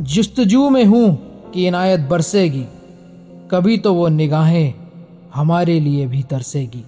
जस्तजू में हूँ कि इनायत बरसेगी कभी तो वो निगाहें हमारे लिए भी तरसेगी।